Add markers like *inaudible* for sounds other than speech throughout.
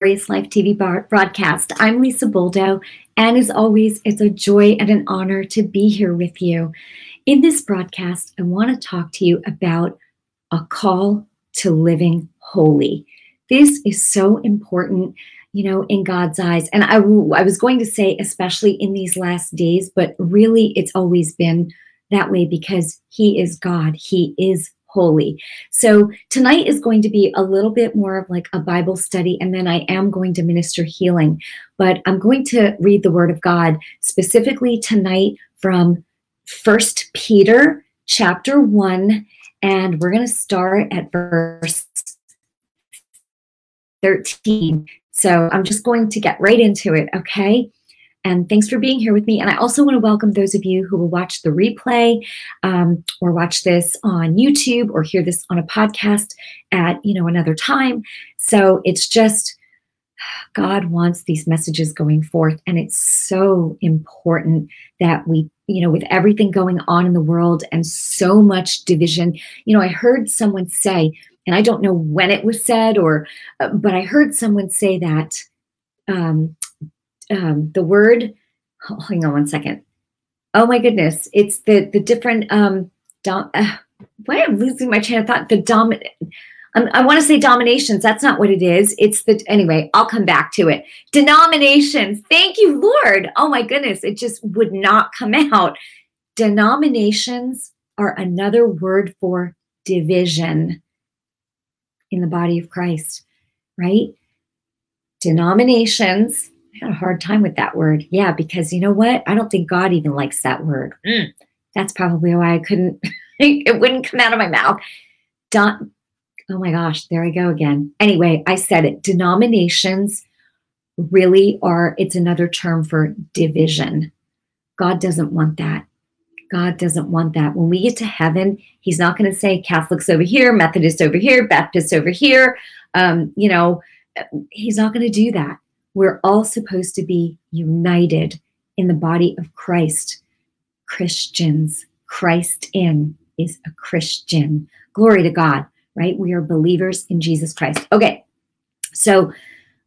Glorious Life TV broadcast. I'm Lisa Boldo, and as always, it's a joy and an honor to be here with you. In this broadcast, I want to talk to you about a call to living holy. This is so important, you know, in God's eyes. And I, I was going to say, especially in these last days, but really it's always been that way because He is God, He is holy. So tonight is going to be a little bit more of like a Bible study, and then I am going to minister healing. But I'm going to read the Word of God specifically tonight from First Peter chapter 1, and we're going to start at verse 13. So I'm just going to get right into it, okay? And thanks for being here with me. And I also want to welcome those of you who will watch the replay um, or watch this on YouTube or hear this on a podcast at you know another time. So it's just *sighs* God wants these messages going forth, and it's so important that we you know with everything going on in the world and so much division. You know, I heard someone say, and I don't know when it was said or, uh, but I heard someone say that. Um, um, the word. Hang on one second. Oh my goodness, it's the the different. Um, dom, uh, why I'm losing my train of thought. The. Um, I want to say dominations. That's not what it is. It's the anyway. I'll come back to it. Denominations. Thank you, Lord. Oh my goodness, it just would not come out. Denominations are another word for division in the body of Christ, right? Denominations I had a hard time with that word. Yeah, because you know what? I don't think God even likes that word. Mm. That's probably why I couldn't, *laughs* it wouldn't come out of my mouth. Don, oh my gosh, there I go again. Anyway, I said it. Denominations really are, it's another term for division. God doesn't want that. God doesn't want that. When we get to heaven, He's not going to say Catholics over here, Methodists over here, Baptists over here. Um, you know, He's not going to do that. We're all supposed to be united in the body of Christ. Christians, Christ in is a Christian. Glory to God, right? We are believers in Jesus Christ. Okay, so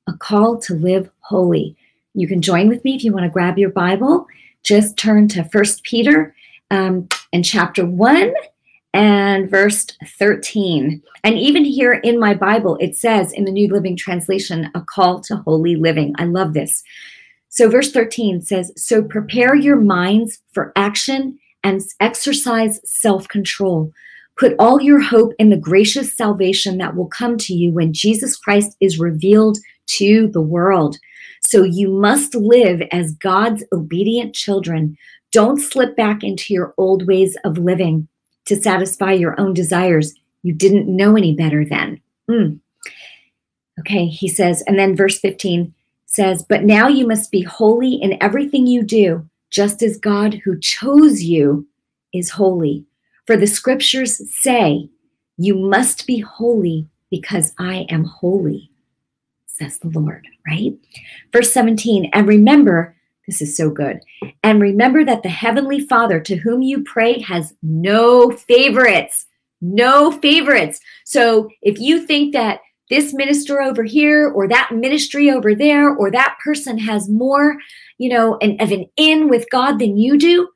a call to live holy. You can join with me if you want to grab your Bible. Just turn to First Peter um, and chapter 1 and verse 13. And even here in my Bible, it says in the New Living Translation, a call to holy living. I love this. So, verse 13 says, So prepare your minds for action and exercise self control. Put all your hope in the gracious salvation that will come to you when Jesus Christ is revealed to the world. So, you must live as God's obedient children. Don't slip back into your old ways of living to satisfy your own desires. You didn't know any better then. Mm. Okay, he says, and then verse 15 says, But now you must be holy in everything you do, just as God who chose you is holy. For the scriptures say, You must be holy because I am holy, says the Lord, right? Verse 17, and remember this is so good. And remember that the Heavenly Father to whom you pray has no favorites. No favorites. So if you think that this minister over here or that ministry over there or that person has more, you know, an, of an in with God than you do,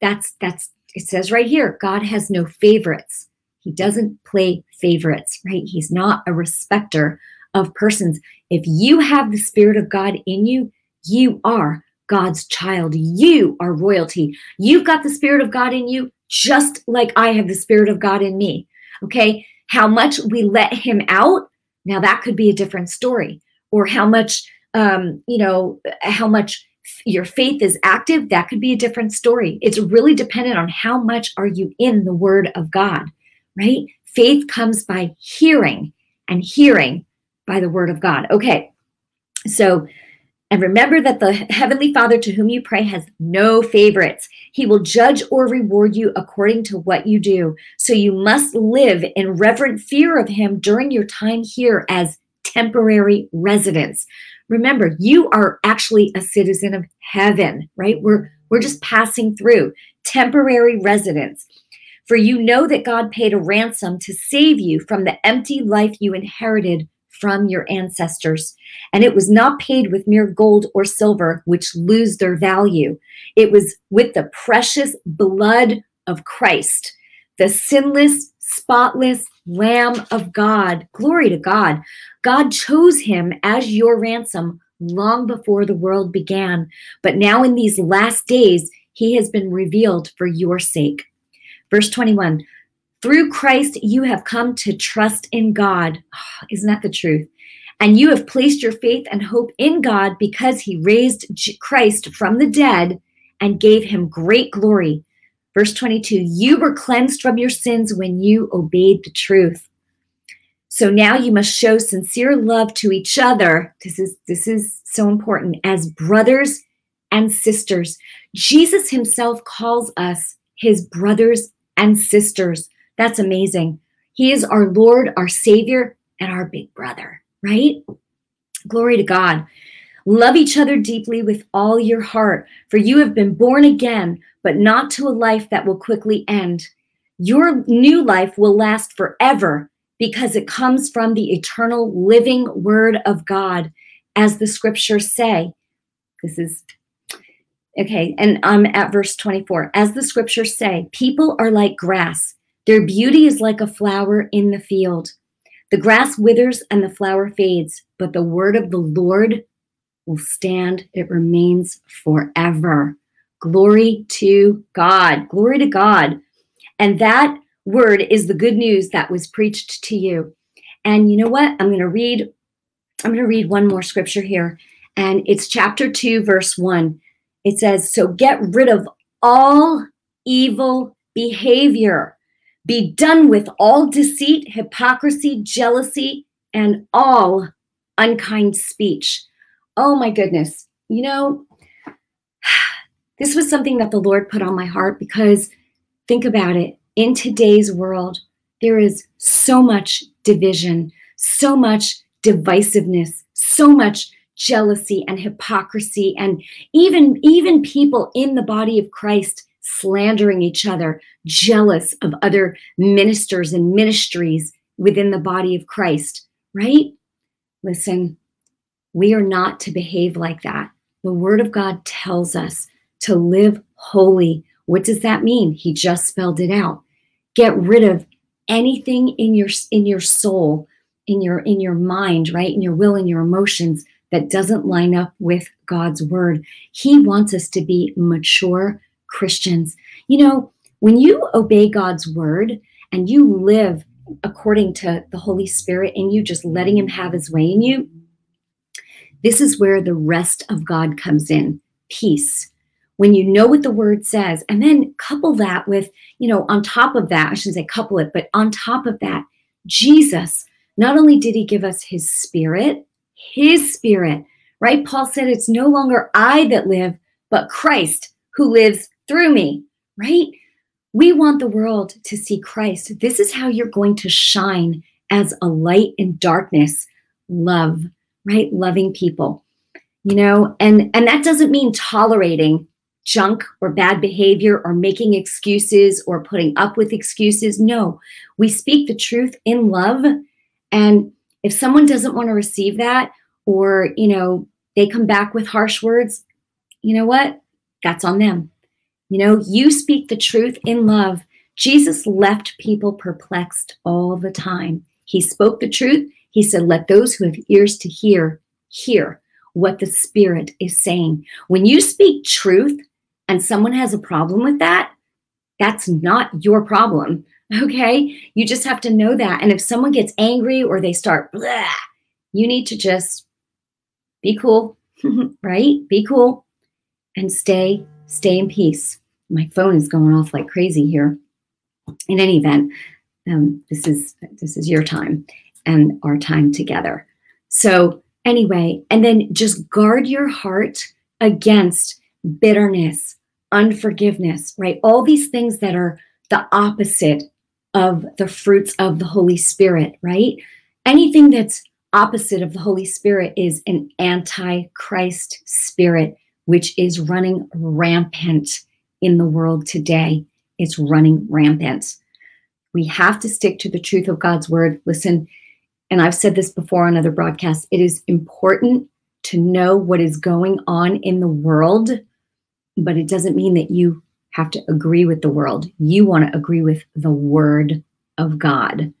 that's that's it says right here, God has no favorites. He doesn't play favorites, right? He's not a respecter of persons. If you have the spirit of God in you, you are God's child. You are royalty. You've got the Spirit of God in you, just like I have the Spirit of God in me. Okay. How much we let Him out, now that could be a different story. Or how much, um, you know, how much your faith is active, that could be a different story. It's really dependent on how much are you in the Word of God, right? Faith comes by hearing and hearing by the Word of God. Okay. So, and remember that the Heavenly Father to whom you pray has no favorites. He will judge or reward you according to what you do. So you must live in reverent fear of Him during your time here as temporary residents. Remember, you are actually a citizen of heaven, right? We're, we're just passing through temporary residents. For you know that God paid a ransom to save you from the empty life you inherited from your ancestors. And it was not paid with mere gold or silver, which lose their value. It was with the precious blood of Christ, the sinless, spotless Lamb of God. Glory to God. God chose him as your ransom long before the world began. But now, in these last days, he has been revealed for your sake. Verse 21 Through Christ, you have come to trust in God. Oh, isn't that the truth? And you have placed your faith and hope in God because he raised Christ from the dead and gave him great glory. Verse 22 You were cleansed from your sins when you obeyed the truth. So now you must show sincere love to each other. This is this is so important as brothers and sisters. Jesus himself calls us his brothers and sisters. That's amazing. He is our Lord, our Savior, and our big brother, right? Glory to God. Love each other deeply with all your heart, for you have been born again, but not to a life that will quickly end. Your new life will last forever because it comes from the eternal living word of God, as the scriptures say. This is okay, and I'm at verse 24. As the scriptures say, people are like grass, their beauty is like a flower in the field. The grass withers and the flower fades, but the word of the Lord will stand, it remains forever. Glory to God. Glory to God. And that word is the good news that was preached to you. And you know what? I'm going to read I'm going to read one more scripture here and it's chapter 2 verse 1. It says, "So get rid of all evil behavior. Be done with all deceit, hypocrisy, jealousy, and all unkind speech." Oh my goodness. You know, *sighs* this was something that the Lord put on my heart because think about it in today's world, there is so much division, so much divisiveness, so much jealousy and hypocrisy and even even people in the body of Christ slandering each other, jealous of other ministers and ministries within the body of Christ, right? Listen, we are not to behave like that. The word of God tells us to live holy. What does that mean? He just spelled it out get rid of anything in your in your soul in your in your mind right in your will and your emotions that doesn't line up with God's word he wants us to be mature Christians you know when you obey God's word and you live according to the Holy Spirit and you just letting him have his way in you this is where the rest of God comes in peace when you know what the word says, and then couple that with, you know, on top of that, I shouldn't say couple it, but on top of that, Jesus, not only did he give us his spirit, his spirit, right? Paul said, It's no longer I that live, but Christ who lives through me, right? We want the world to see Christ. This is how you're going to shine as a light in darkness. Love, right? Loving people you know and and that doesn't mean tolerating junk or bad behavior or making excuses or putting up with excuses. No, we speak the truth in love. And if someone doesn't want to receive that, or, you know, they come back with harsh words, you know what? That's on them. You know, you speak the truth in love. Jesus left people perplexed all the time. He spoke the truth. He said, Let those who have ears to hear, hear what the Spirit is saying. When you speak truth, and someone has a problem with that, that's not your problem. *laughs* Okay. You just have to know that. And if someone gets angry or they start, you need to just be cool, *laughs* right? Be cool and stay, stay in peace. My phone is going off like crazy here. In any event, um, this is this is your time and our time together. So anyway, and then just guard your heart against bitterness, unforgiveness, right? All these things that are the opposite of the fruits of the Holy Spirit, right? Anything that's opposite of the Holy Spirit is an anti-Christ spirit, which is running rampant in the world today. It's running rampant. We have to stick to the truth of God's word. Listen, and I've said this before on other broadcasts, it is important to know what is going on in the world, but it doesn't mean that you have to agree with the world. You want to agree with the word of God.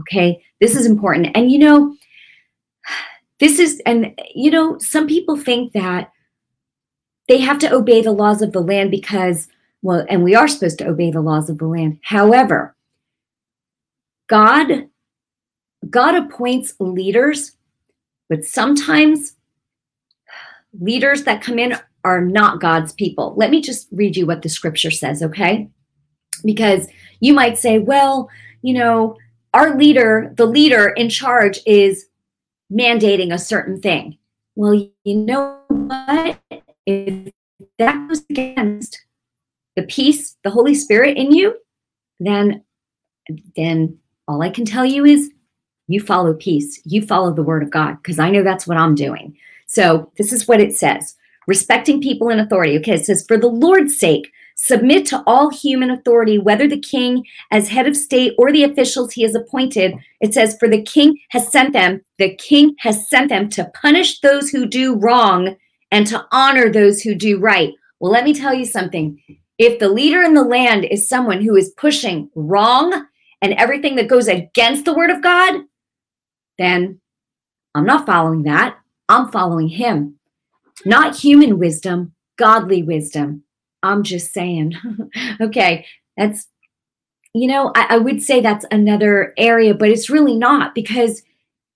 Okay, this is important. And you know, this is, and you know, some people think that they have to obey the laws of the land because, well, and we are supposed to obey the laws of the land. However, God God appoints leaders, but sometimes leaders that come in are not God's people. Let me just read you what the scripture says, okay? Because you might say, well, you know, our leader, the leader in charge is mandating a certain thing. Well, you know what? If that goes against the peace, the Holy Spirit in you, then then all I can tell you is you follow peace, you follow the word of God, because I know that's what I'm doing. So this is what it says respecting people in authority. Okay, it says, for the Lord's sake, submit to all human authority, whether the king as head of state or the officials he has appointed. It says, for the king has sent them, the king has sent them to punish those who do wrong and to honor those who do right. Well, let me tell you something. If the leader in the land is someone who is pushing wrong and everything that goes against the word of God, then I'm not following that. I'm following him. Not human wisdom, godly wisdom. I'm just saying. *laughs* okay, that's, you know, I, I would say that's another area, but it's really not because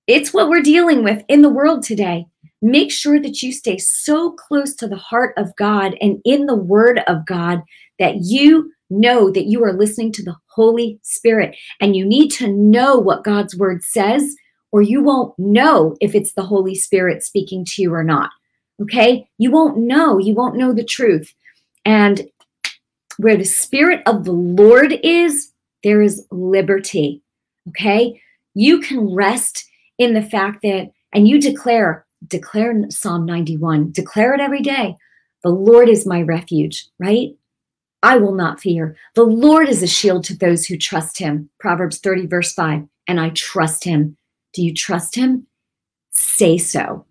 it's what we're dealing with in the world today. Make sure that you stay so close to the heart of God and in the word of God that you know that you are listening to the Holy Spirit. And you need to know what God's word says or you won't know if it's the Holy Spirit speaking to you or not. Okay? You won't know. You won't know the truth. And where the Spirit of the Lord is, there is liberty. Okay? You can rest in the fact that, and you declare, declare Psalm 91, declare it every day. The Lord is my refuge, right? I will not fear. The Lord is a shield to those who trust him. Proverbs 30, verse 5. And I trust him. Do you trust him? Say so.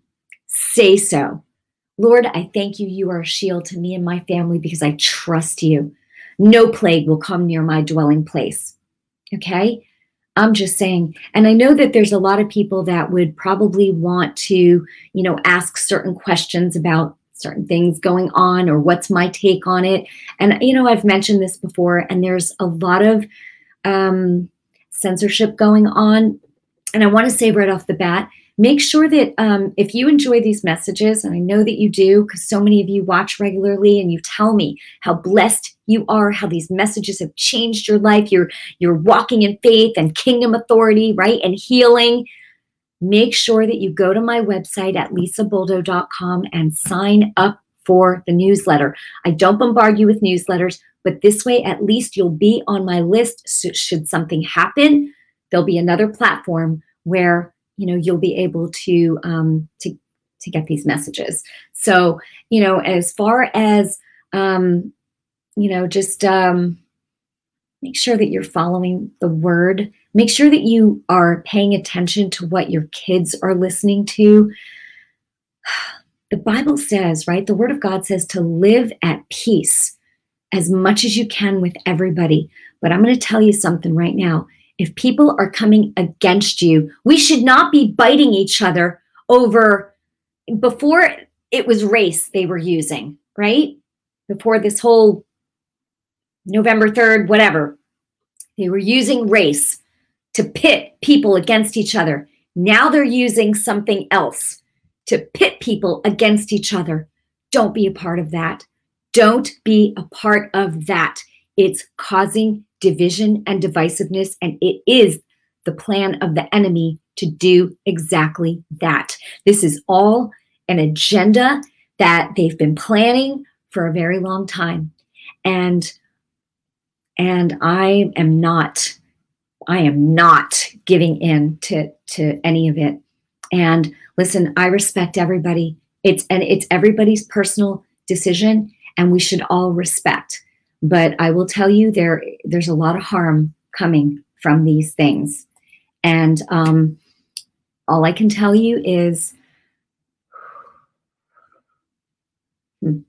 Say so. Lord, I thank you. You are a shield to me and my family because I trust you. No plague will come near my dwelling place. Okay? I'm just saying. And I know that there's a lot of people that would probably want to, you know, ask certain questions about certain things going on or what's my take on it. And, you know, I've mentioned this before, and there's a lot of um, censorship going on and I want to say right off the bat, make sure that um, if you enjoy these messages, and I know that you do, because so many of you watch regularly and you tell me how blessed you are, how these messages have changed your life. You're you're walking in faith and kingdom authority, right? And healing. Make sure that you go to my website at lisaboldo.com and sign up for the newsletter. I don't bombard you with newsletters, but this way at least you'll be on my list so should something happen there'll be another platform where you know you'll be able to um, to to get these messages. So you know, as far as um, you know, just um, make sure that you're following the word. Make sure that you are paying attention to what your kids are listening to. *sighs* The Bible says, right? The Word of God says to live at peace as much as you can with everybody. But I'm going to tell you something right now if people are coming against you, we should not be biting each other over before it was race they were using, right? Before this whole November 3rd, whatever, they were using race to pit people against each other. Now they're using something else to pit people against each other. Don't be a part of that. Don't be a part of that. It's causing division and divisiveness, and it is the plan of the enemy to do exactly that. This is all an agenda that they've been planning for a very long time. And and I am not I am not giving in to to any of it. And listen, I respect everybody. It's and it's everybody's personal decision and we should all respect. But I will tell you, there there's a lot of harm coming from these things, and um, all I can tell you is hmm.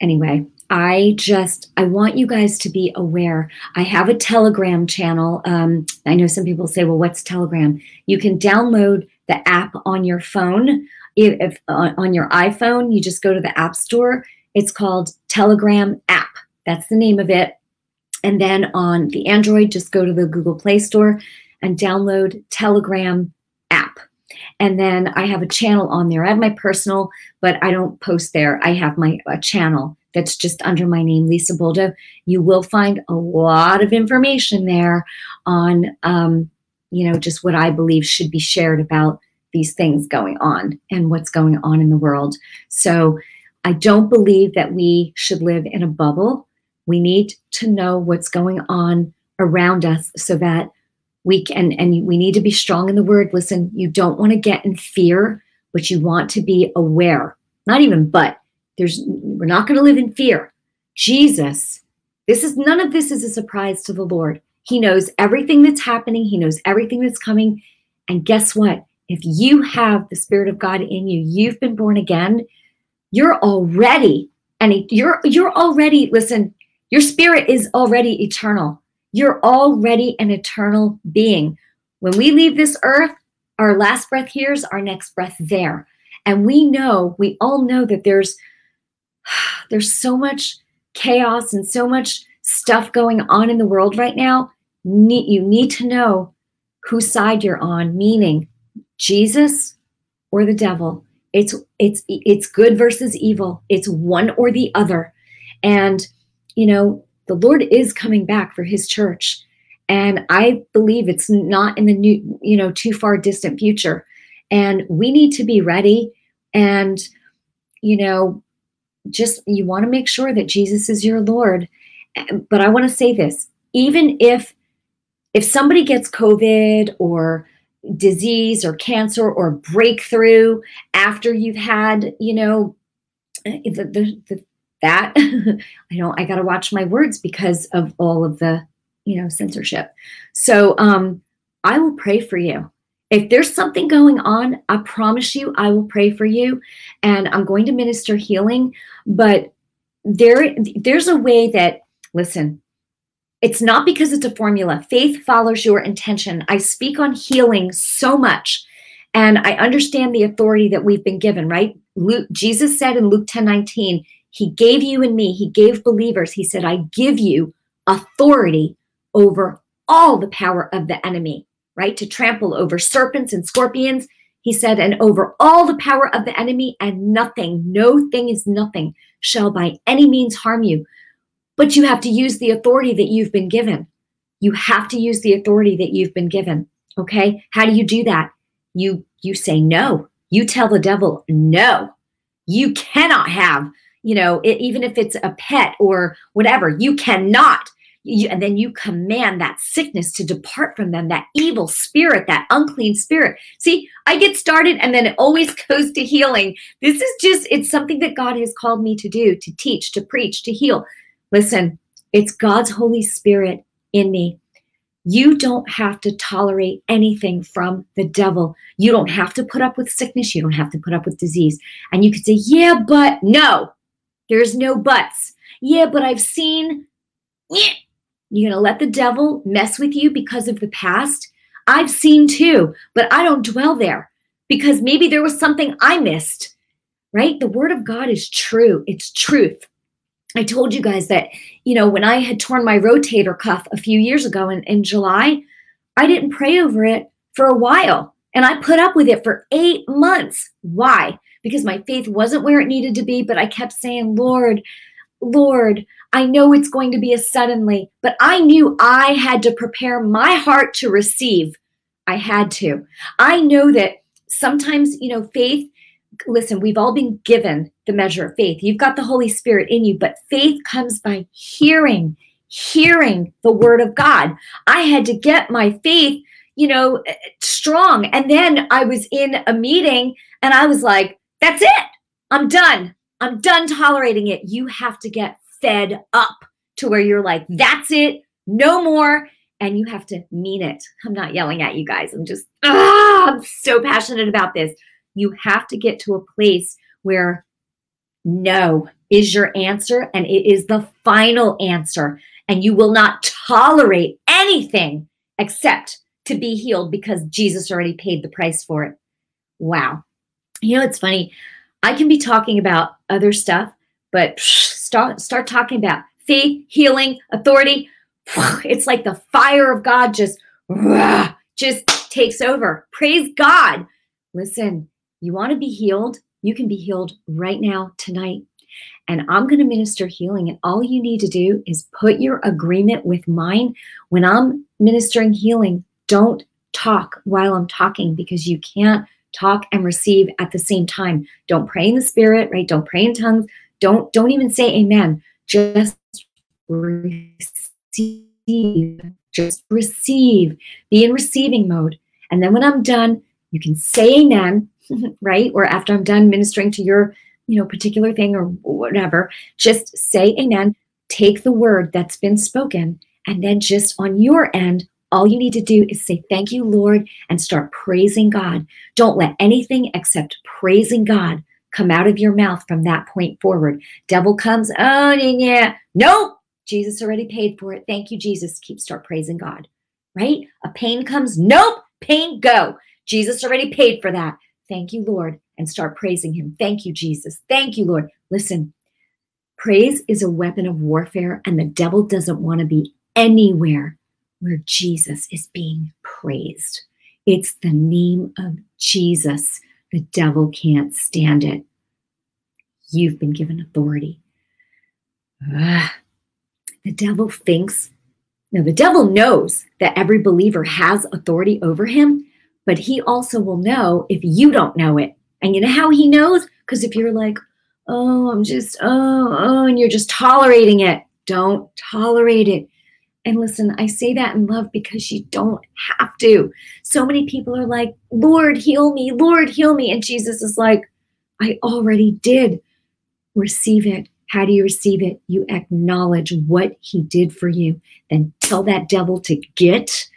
anyway, I just I want you guys to be aware. I have a Telegram channel. Um, I know some people say, "Well, what's Telegram?" You can download the app on your phone. If, if uh, on your iPhone, you just go to the App Store. It's called Telegram app. That's the name of it. And then on the Android, just go to the Google Play Store and download Telegram app. And then I have a channel on there. I have my personal, but I don't post there. I have my a channel that's just under my name, Lisa Boldo. You will find a lot of information there on, um, you know, just what I believe should be shared about these things going on and what's going on in the world. So I don't believe that we should live in a bubble. We need to know what's going on around us so that we can, and we need to be strong in the word. Listen, you don't want to get in fear, but you want to be aware. Not even but. There's we're not going to live in fear. Jesus, this is none of this is a surprise to the Lord. He knows everything that's happening, he knows everything that's coming. And guess what? If you have the spirit of God in you, you've been born again, you're already and you're you're already listen, your spirit is already eternal. You're already an eternal being. When we leave this earth, our last breath here is our next breath there. And we know, we all know that there's *sighs* there's so much chaos and so much stuff going on in the world right now. You need to know whose side you're on, meaning Jesus or the devil. It's it's it's good versus evil. It's one or the other. And you know, the Lord is coming back for his church. And I believe it's not in the new, you know, too far distant future. And we need to be ready and you know, just you want to make sure that Jesus is your Lord. But I want to say this, even if if somebody gets COVID or disease or cancer or breakthrough after you've had, you know, eh, the, the, the that *laughs* I don't I got to watch my words because of all of the, you know, censorship. So, um I will pray for you. If there's something going on, I promise you, I will pray for you and I'm going to minister healing. But there, there's a way that, listen, it's not because it's a formula. Faith follows your intention. I speak on healing so much and I understand the authority that we've been given, right? Luke, Jesus said in Luke 10 19, He gave you and me, He gave believers, He said, I give you authority over all the power of the enemy right? To trample over serpents and scorpions. He said, and over all the power of the enemy, and nothing, no thing is nothing, shall by any means harm you. But you have to use the authority that you've been given. You have to use the authority that you've been given. Okay. How do you do that? You you say no. You tell the devil no. You cannot have, you know, it, even if it's a pet or whatever, you cannot you, and then you command that sickness to depart from them, that evil spirit, that unclean spirit. See, I get started and then it always *laughs* goes to healing. This is just, it's something that God has called me to do, to teach, to preach, to heal. Listen, it's God's Holy Spirit in me. You don't have to tolerate anything from the devil. You don't have to put up with sickness. You don't have to put up with disease. And you could say, yeah, but no, there's no buts. Yeah, but I've seen, yeah, you're going to let the devil mess with you because of the past? I've seen too, but I don't dwell there because maybe there was something I missed, right? The word of God is true, it's truth. I told you guys that, you know, when I had torn my rotator cuff a few years ago in, in July, I didn't pray over it for a while. And I put up with it for eight months. Why? Because my faith wasn't where it needed to be, but I kept saying, Lord, Lord, I know it's going to be a suddenly, but I knew I had to prepare my heart to receive. I had to. I know that sometimes, you know, faith, listen, we've all been given the measure of faith. You've got the Holy Spirit in you, but faith comes by hearing, hearing the word of God. I had to get my faith, you know, strong. And then I was in a meeting and I was like, that's it. I'm done. I'm done tolerating it. You have to get fed up to where you're like, that's it, no more. and you have to mean it. I'm not yelling at you guys. I'm just, ah, I'm so passionate about this. You have to get to a place where no is your answer and it is the final answer. And you will not tolerate anything except to be healed because Jesus already paid the price for it. Wow. You know, it's funny. I can be talking about other stuff, but start start talking about faith, healing, authority. *sighs* It's like the fire of God just just takes over. Praise God. Listen, you want to be healed? You can be healed right now tonight. And I'm going to minister healing. And all you need to do is put your agreement with mine. When I'm ministering healing, don't talk while I'm talking because you can't talk and receive at the same time. Don't pray in the spirit, right? Don't pray in tongues. Don't don't even say amen. Just receive. Just receive. Be in receiving mode. And then when I'm done, you can say amen, *laughs* right? Or after I'm done ministering to your, you know, particular thing or whatever, just say amen. Take the word that's been spoken and then just on your end all you need to do is say, Thank you, Lord, and start praising God. Don't let anything except praising God come out of your mouth from that point forward. Devil comes, oh, yeah, nope. Jesus already paid for it. Thank you, Jesus. Keep start praising God, right? A pain comes, nope, pain go. Jesus already paid for that. Thank you, Lord, and start praising Him. Thank you, Jesus. Thank you, Lord. Listen, praise is a weapon of warfare, and the devil doesn't want to be anywhere where Jesus is being praised. It's the name of Jesus. The devil can't stand it. You've been given authority. Ah, the devil thinks, now the devil knows that every believer has authority over him, but he also will know if you don't know it. And you know how he knows? Because if you're like, oh, I'm just, oh, oh, and you're just tolerating it, don't tolerate it. And listen, I say that in love because you don't have to. So many people are like, Lord, heal me, Lord, heal me. And Jesus is like, I already did. Receive it. How do you receive it? You acknowledge what he did for you, then tell that devil to get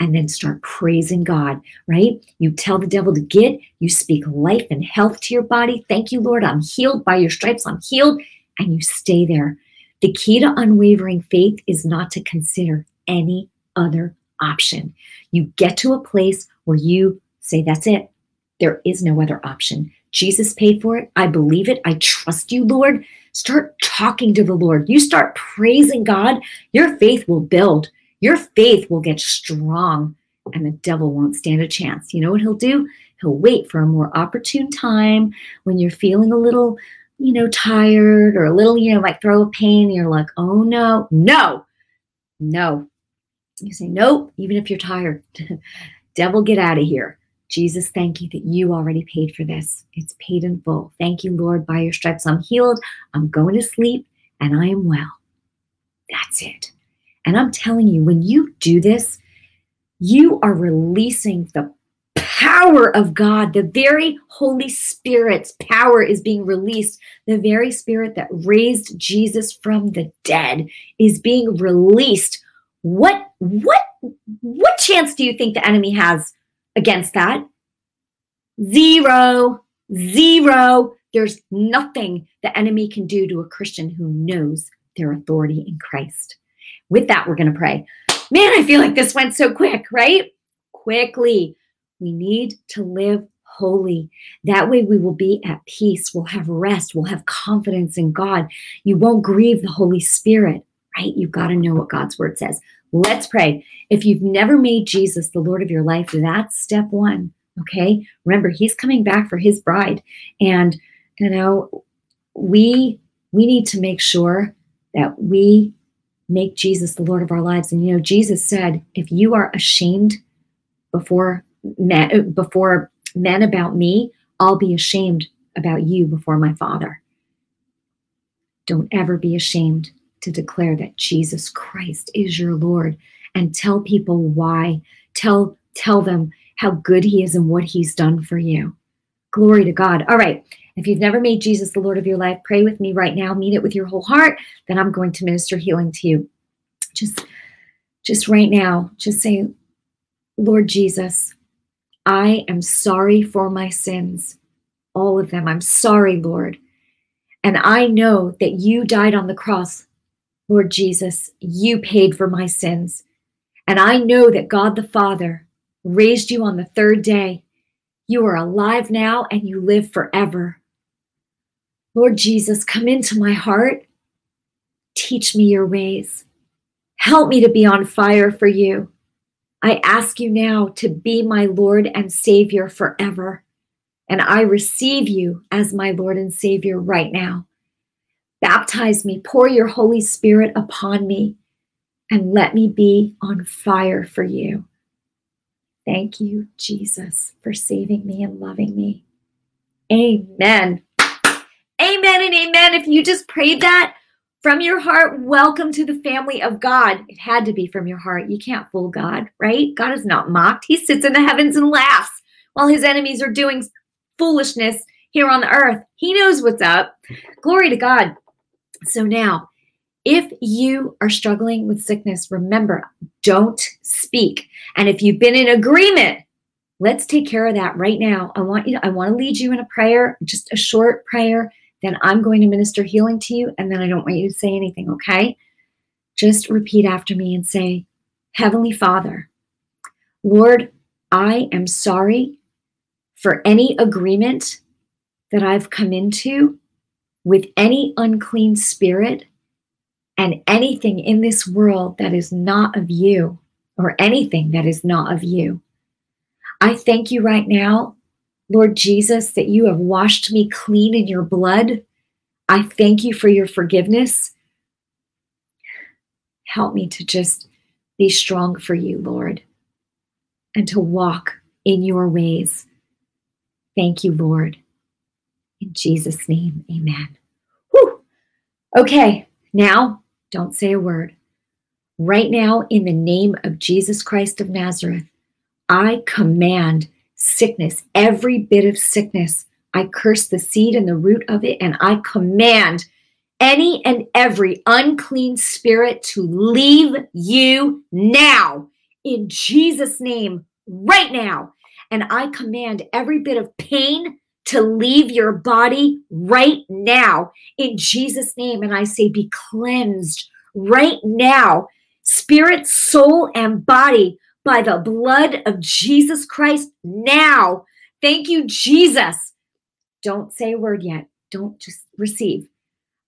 and then start praising God, right? You tell the devil to get, you speak life and health to your body. Thank you, Lord. I'm healed by your stripes. I'm healed. And you stay there. The key to unwavering faith is not to consider any other option. You get to a place where you say, That's it. There is no other option. Jesus paid for it. I believe it. I trust you, Lord. Start talking to the Lord. You start praising God. Your faith will build. Your faith will get strong, and the devil won't stand a chance. You know what he'll do? He'll wait for a more opportune time when you're feeling a little you know, tired or a little, you know, like throw a pain, you're like, oh no, no, no. You say, nope, even if you're tired. *laughs* Devil, get out of here. Jesus, thank you that you already paid for this. It's paid in full. Thank you, Lord. By your stripes, I'm healed. I'm going to sleep and I am well. That's it. And I'm telling you, when you do this, you are releasing the power of God, the very Holy Spirit's power is being released. The very Spirit that raised Jesus from the dead is being released. What what what chance do you think the enemy has against that? Zero. Zero. There's nothing the enemy can do to a Christian who knows their authority in Christ. With that, we're going to pray. Man, I feel like this went so quick, right? Quickly. We need to live holy. That way we will be at peace. We'll have rest. We'll have confidence in God. You won't grieve the Holy Spirit, right? You've got to know what God's word says. Let's pray. If you've never made Jesus the Lord of your life, that's step one. Okay. Remember, he's coming back for his bride. And, you know, we we need to make sure that we make Jesus the Lord of our lives. And you know, Jesus said, if you are ashamed before men, uh, before men about me, I'll be ashamed about you before my Father. Don't ever be ashamed to declare that Jesus Christ is your Lord and tell people why. Tell tell them how good he is and what he's done for you. Glory to God. All right. If you've never made Jesus the Lord of your life, pray with me right now. Mean it with your whole heart. Then I'm going to minister healing to you. Just just right now, just say, Lord Jesus, I am sorry for my sins, all of them. I'm sorry, Lord. And I know that you died on the cross, Lord Jesus. You paid for my sins. And I know that God the Father raised you on the third day. You are alive now and you live forever. Lord Jesus, come into my heart. Teach me your ways. Help me to be on fire for you. I ask you now to be my Lord and Savior forever. And I receive you as my Lord and Savior right now. Baptize me, pour your Holy Spirit upon me, and let me be on fire for you. Thank you, Jesus, for saving me and loving me. Amen. Amen and amen. If you just prayed that from your heart, welcome to the family of God. It had to be from your heart. You can't fool God, right? God is not mocked. He sits in the heavens and laughs while his enemies are doing foolishness here on the earth. He knows what's up. Glory to God. So now, if you are struggling with sickness, remember, don't speak. And if you've been in agreement, let's take care of that right now. I want you to, I want to lead you in a prayer, just a short prayer then I'm going to minister healing to you, and then I don't want you to say anything, okay? Just repeat after me and say, Heavenly Father, Lord, I am sorry for any agreement that I've come into with any unclean spirit and anything in this world that is not of you or anything that is not of you. I thank you right now Lord Jesus, that you have washed me clean in your blood. I thank you for your forgiveness. Help me to just be strong for you, Lord, and to walk in your ways. Thank you, Lord. In Jesus' name, amen. Whew. Okay, now don't say a word. Right now, in the name of Jesus Christ of Nazareth, I command sickness, every bit of sickness. I curse the seed and the root of it, and I command any and every unclean spirit to leave you now in Jesus' name, right now. And I command every bit of pain to leave your body right now in Jesus' name. And I say, be cleansed right now, spirit, soul, and body by the blood of Jesus Christ now. Thank you, Jesus. Don't say a word yet. Don't just receive.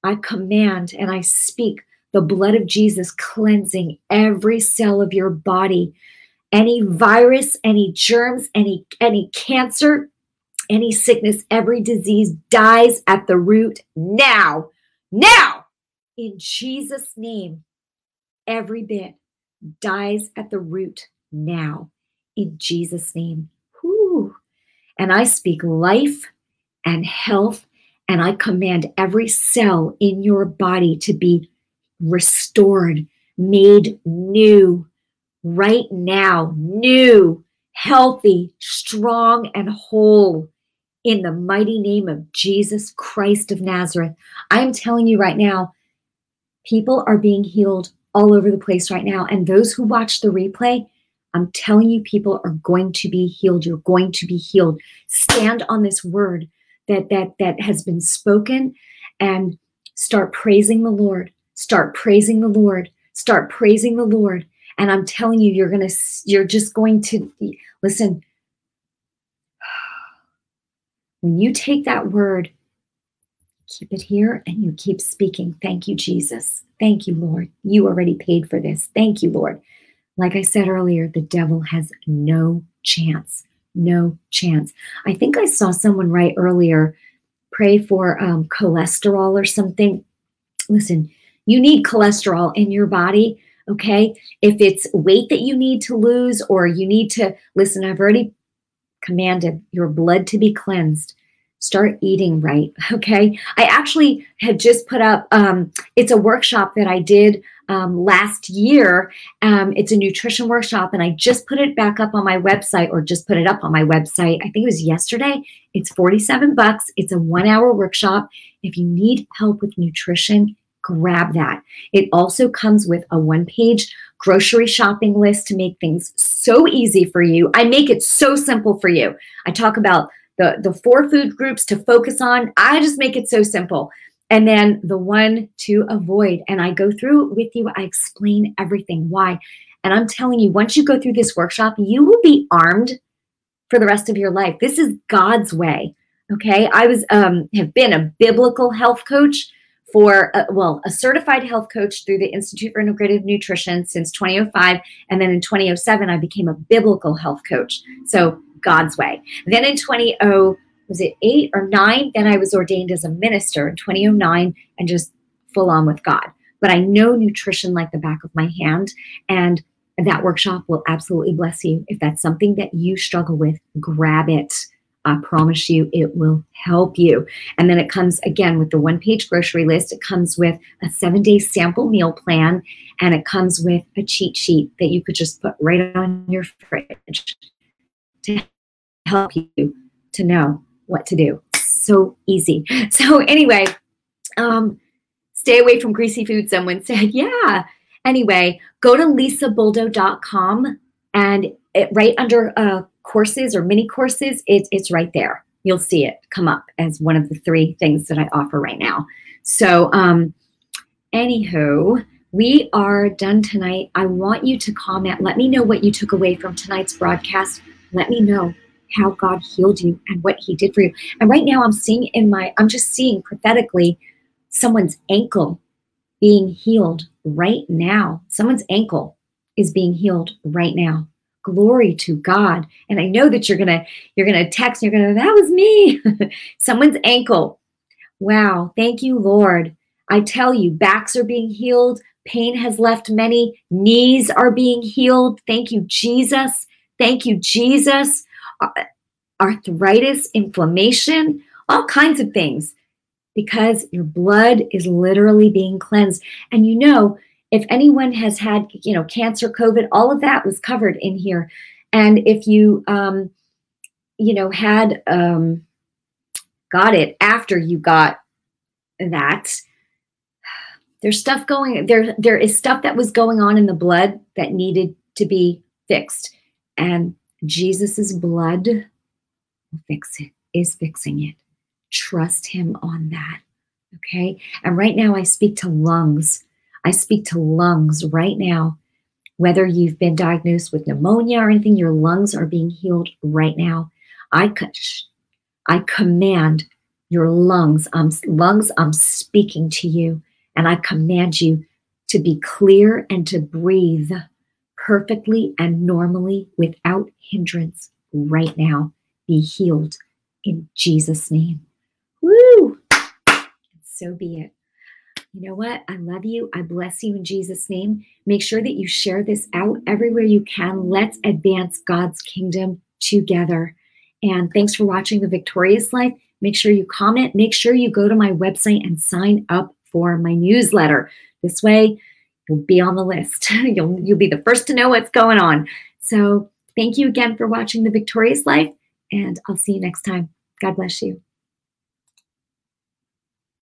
I command and I speak the blood of Jesus cleansing every cell of your body. Any virus, any germs, any any cancer, any sickness, every disease dies at the root now. Now, in Jesus' name, every bit dies at the root now in Jesus' name. And I speak life and health, and I command every cell in your body to be restored, made new right now, new, healthy, strong, and whole in the mighty name of Jesus Christ of Nazareth. I'm telling you right now, people are being healed all over the place right now. And those who watch the replay, I'm telling you, people are going to be healed. You're going to be healed. Stand on this word that that that has been spoken and start praising the Lord. Start praising the Lord. Start praising the Lord. And I'm telling you, you're gonna, you're just going to listen. *sighs* When you take that word, keep it here and you keep speaking. Thank you, Jesus. Thank you, Lord. You already paid for this. Thank you, Lord. Like I said earlier, the devil has no chance. No chance. I think I saw someone write earlier pray for um, cholesterol or something. Listen, you need cholesterol in your body. Okay. If it's weight that you need to lose, or you need to listen, I've already commanded your blood to be cleansed start eating right *laughs* okay i actually had just put up um, it's a workshop that i did um, last year um, it's a nutrition workshop and i just put it back up on my website or just put it up on my website i think it was yesterday it's 47 bucks it's a one hour workshop if you need help with nutrition grab that. It also comes with a one page grocery shopping list to make things so easy for you. I make it so simple for you. I talk about the, the four food groups to focus on. I just make it so simple. And then the one to avoid. And I go through it with you. I explain everything. Why? And I'm telling you, once you go through this workshop, you will be armed for the rest of your life. This is God's way. Okay. I was, um, have been a biblical health coach for, a, well, a certified health coach through the Institute for Integrative Nutrition since 2005. And then in 2007, I became a biblical health coach. So God's way. Then in 20, was it eight or nine? Then I was ordained as a minister in 2009 and just full on with God. But I know nutrition like the back of my hand. And that workshop will absolutely bless you. If that's something that you struggle with, grab it. I promise you it will help you. And then it comes again with the one page grocery list. It comes with a seven day sample meal plan and it comes with a cheat sheet that you could just put right on your fridge to help you to know what to do. So easy. *laughs* So, anyway, um, stay away from greasy food, someone said. *laughs* Yeah. Anyway, go to lisaboldo.com and it, right under uh, courses or mini courses, it, it's right there. You'll see it come up as one of the three things that I offer right now. So, um, anywho, we are done tonight. I want you to comment. Let me know what you took away from tonight's broadcast. Let me know how God healed you and what He did for you. And right now, I'm seeing in my, I'm just seeing prophetically someone's ankle being healed right now. Someone's ankle is being healed right now glory to God. And I know that you're gonna you're gonna text. You're gonna that was me. *laughs* Someone's ankle. Wow. Thank you, Lord. I tell you, backs are being healed. Pain has left many. Knees are being healed. Thank you, Jesus. Thank you, Jesus. Arthritis, inflammation, all kinds of things because your blood is literally being cleansed. And you know, if anyone has had, you know, cancer, COVID, all of that was covered in here. And if you, um, you know, had um, got it after you got that, there's stuff going there. There is stuff that was going on in the blood that needed to be fixed, and Jesus's blood will fix it. Is fixing it. Trust Him on that. Okay. And right now, I speak to lungs I speak to lungs right now. Whether you've been diagnosed with pneumonia or anything, your lungs are being healed right now. I, I command your lungs, I'm, lungs, I'm speaking to you, and I command you to be clear and to breathe perfectly and normally without hindrance right now. Be healed in Jesus' name. Woo! So be it you know what? I love you. I bless you in Jesus' name. Make sure that you share this out everywhere you can. Let's advance God's kingdom together. And thanks for watching The Victorious Life. Make sure you comment. Make sure you go to my website and sign up for my newsletter. This way, you'll be on the list. *laughs* you'll, you'll be the first to know what's going on. So, thank you again for watching The Victorious Life, and I'll see you next time. God bless you.